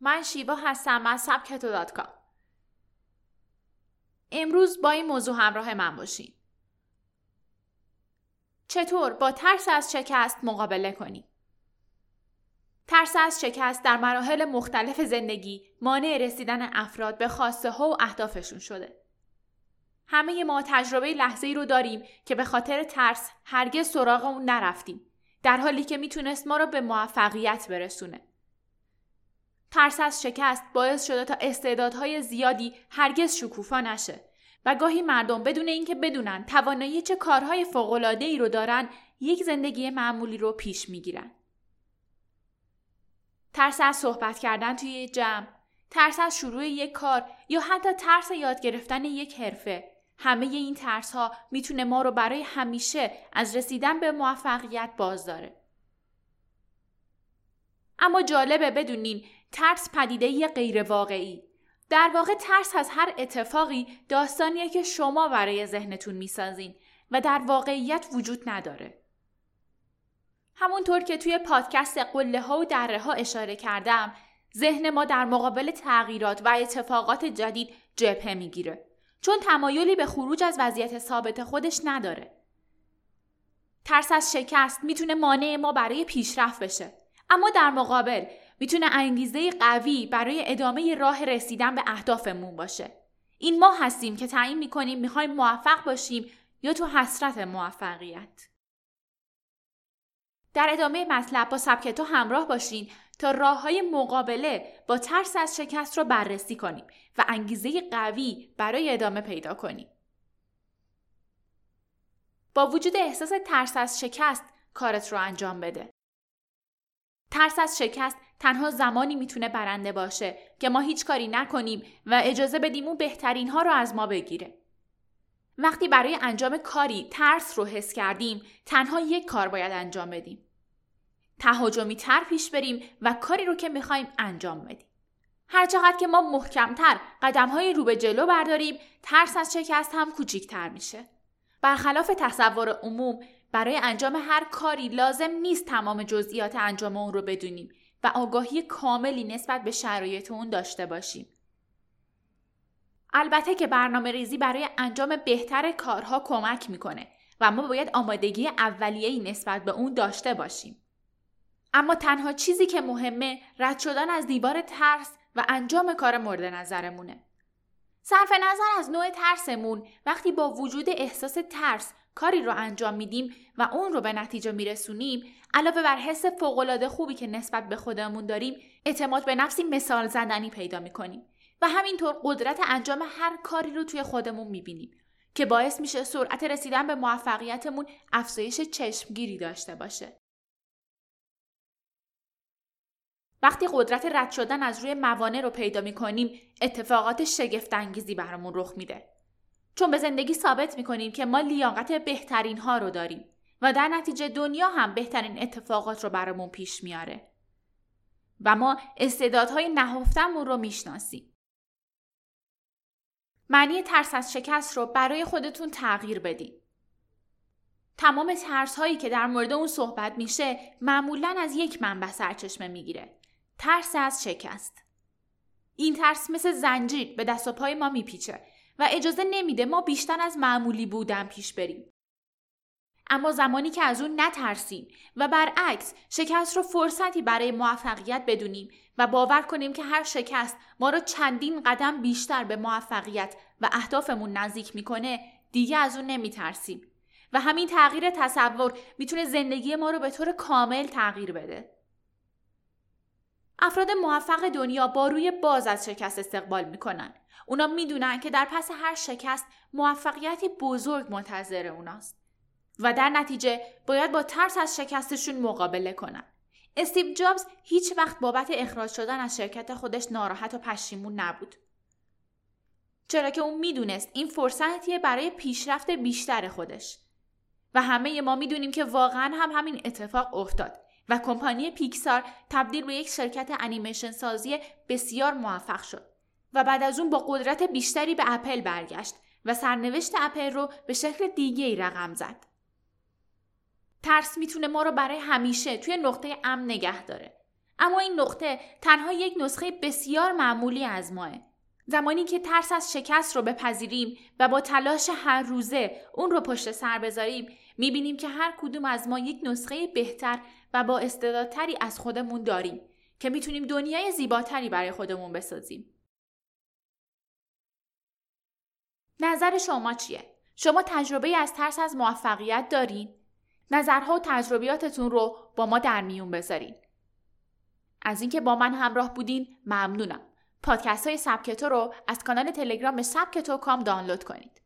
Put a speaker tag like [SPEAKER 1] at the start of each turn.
[SPEAKER 1] من شیوا هستم از سبکتو دات. امروز با این موضوع همراه من باشین. چطور با ترس از شکست مقابله کنیم؟ ترس از شکست در مراحل مختلف زندگی مانع رسیدن افراد به خواسته ها و اهدافشون شده. همه ما تجربه لحظه ای رو داریم که به خاطر ترس هرگز سراغ اون نرفتیم در حالی که می‌تونست ما رو به موفقیت برسونه. ترس از شکست باعث شده تا استعدادهای زیادی هرگز شکوفا نشه و گاهی مردم بدون اینکه بدونن توانایی چه کارهای فوق‌العاده ای رو دارن یک زندگی معمولی رو پیش می‌گیرن. ترس از صحبت کردن توی جمع، ترس از شروع یک کار یا حتی ترس یاد گرفتن یک حرفه همه این ترس ها می‌تونه ما رو برای همیشه از رسیدن به موفقیت باز داره. اما جالبه بدونین ترس پدیده غیر واقعی. در واقع ترس از هر اتفاقی داستانیه که شما برای ذهنتون می‌سازین و در واقعیت وجود نداره. همونطور که توی پادکست قله ها و دره ها اشاره کردم ذهن ما در مقابل تغییرات و اتفاقات جدید جبهه می‌گیره چون تمایلی به خروج از وضعیت ثابت خودش نداره. ترس از شکست می‌تونه مانع ما برای پیشرفت بشه. اما در مقابل می‌تونه انگیزه قوی برای ادامه راه رسیدن به اهدافمون باشه. این ما هستیم که تعیین می‌کنیم می‌خوایم موفق باشیم یا تو حسرت موفقیت. در ادامه مطلب با سبک تو همراه باشین تا راه های مقابله با ترس از شکست رو بررسی کنیم و انگیزه قوی برای ادامه پیدا کنیم. با وجود احساس ترس از شکست کارت رو انجام بده. ترس از شکست تنها زمانی می‌تونه برنده باشه که ما هیچ کاری نکنیم و اجازه بدیم اون بهترین ها رو از ما بگیره. وقتی برای انجام کاری ترس رو حس کردیم تنها یک کار باید انجام بدیم. تهاجمی تر پیش بریم و کاری رو که می‌خوایم انجام بدیم. هر چقدر که ما محکمتر قدم های رو به جلو برداریم ترس از شکست هم کوچیکتر میشه. برخلاف تصور عموم برای انجام هر کاری لازم نیست تمام جزئیات انجام اون رو بدونیم و آگاهی کاملی نسبت به شرایط اون داشته باشیم. البته که برنامه ریزی برای انجام بهتر کارها کمک می‌کنه و ما باید آمادگی اولیه‌ای نسبت به اون داشته باشیم. اما تنها چیزی که مهمه رد شدن از دیوار ترس و انجام کار مورد نظرمونه. صرف نظر از نوع ترسمون وقتی با وجود احساس ترس کاری رو انجام میدیم و اون رو به نتیجه میرسونیم علاوه بر حس فوقالعاده خوبی که نسبت به خودمون داریم اعتماد به نفسی مثال زدنی پیدا می‌کنیم و همینطور قدرت انجام هر کاری رو توی خودمون می‌بینیم که باعث میشه سرعت رسیدن به موفقیتمون افزایش چشمگیری داشته باشه. وقتی قدرت رد شدن از روی موانع رو پیدا می کنیم اتفاقات شگفت انگیزی برامون رخ میده. چون به زندگی ثابت می کنیم که ما لیاقت بهترین ها رو داریم و در نتیجه دنیا هم بهترین اتفاقات رو برامون پیش میاره. و ما استعدادهای نهفتمون رو می‌شناسیم. معنی ترس از شکست رو برای خودتون تغییر بدین. تمام ترس هایی که در مورد اون صحبت میشه معمولا از یک منبع سرچشمه می‌گیره ترس از شکست. این ترس مثل زنجیر به دست و پای ما میپیچه و اجازه نمیده ما بیشتر از معمولی بودن پیش بریم. اما زمانی که از اون نترسیم و برعکس شکست رو فرصتی برای موفقیت بدونیم و باور کنیم که هر شکست ما رو چندین قدم بیشتر به موفقیت و اهدافمون نزدیک می‌کنه دیگه از اون نمیترسیم. و همین تغییر تصور می‌تونه زندگی ما رو به طور کامل تغییر بده. افراد موفق دنیا با روی باز از شکست استقبال می‌کنن. اونا می‌دونن که در پس هر شکست موفقیتی بزرگ منتظر اوناست. و در نتیجه باید با ترس از شکستشون مقابله کنن. استیو جابز هیچ وقت بابت اخراج شدن از شرکت خودش ناراحت و پشیمون نبود. چرا که اون می‌دونست این فرصتیه برای پیشرفت بیشتر خودش. و همه ما می‌دونیم که واقعا هم همین اتفاق افتاد. و کمپانی پیکسار تبدیل به یک شرکت انیمیشن سازی بسیار موفق شد و بعد از اون با قدرت بیشتری به اپل برگشت و سرنوشت اپل رو به شکل دیگه ای رقم زد. ترس می‌تونه ما رو برای همیشه توی نقطه امن نگه داره. اما این نقطه تنها یک نسخه بسیار معمولی از ماه. زمانی که ترس از شکست رو بپذیریم و با تلاش هر روزه اون رو پشت سر بذاریم می‌بینیم که هر کدوم از ما یک نسخه بهتر و با استعدادتری از خودمون داریم که می‌تونیم دنیای زیباتری برای خودمون بسازیم. نظر شما چیه؟ شما تجربه از ترس از موفقیت دارین؟ نظرها و تجربیاتتون رو با ما در میون بذارین. از اینکه با من همراه بودین ممنونم. پادکست های سبکتو رو از کانال تلگرام سبکتو کام دانلود کنید.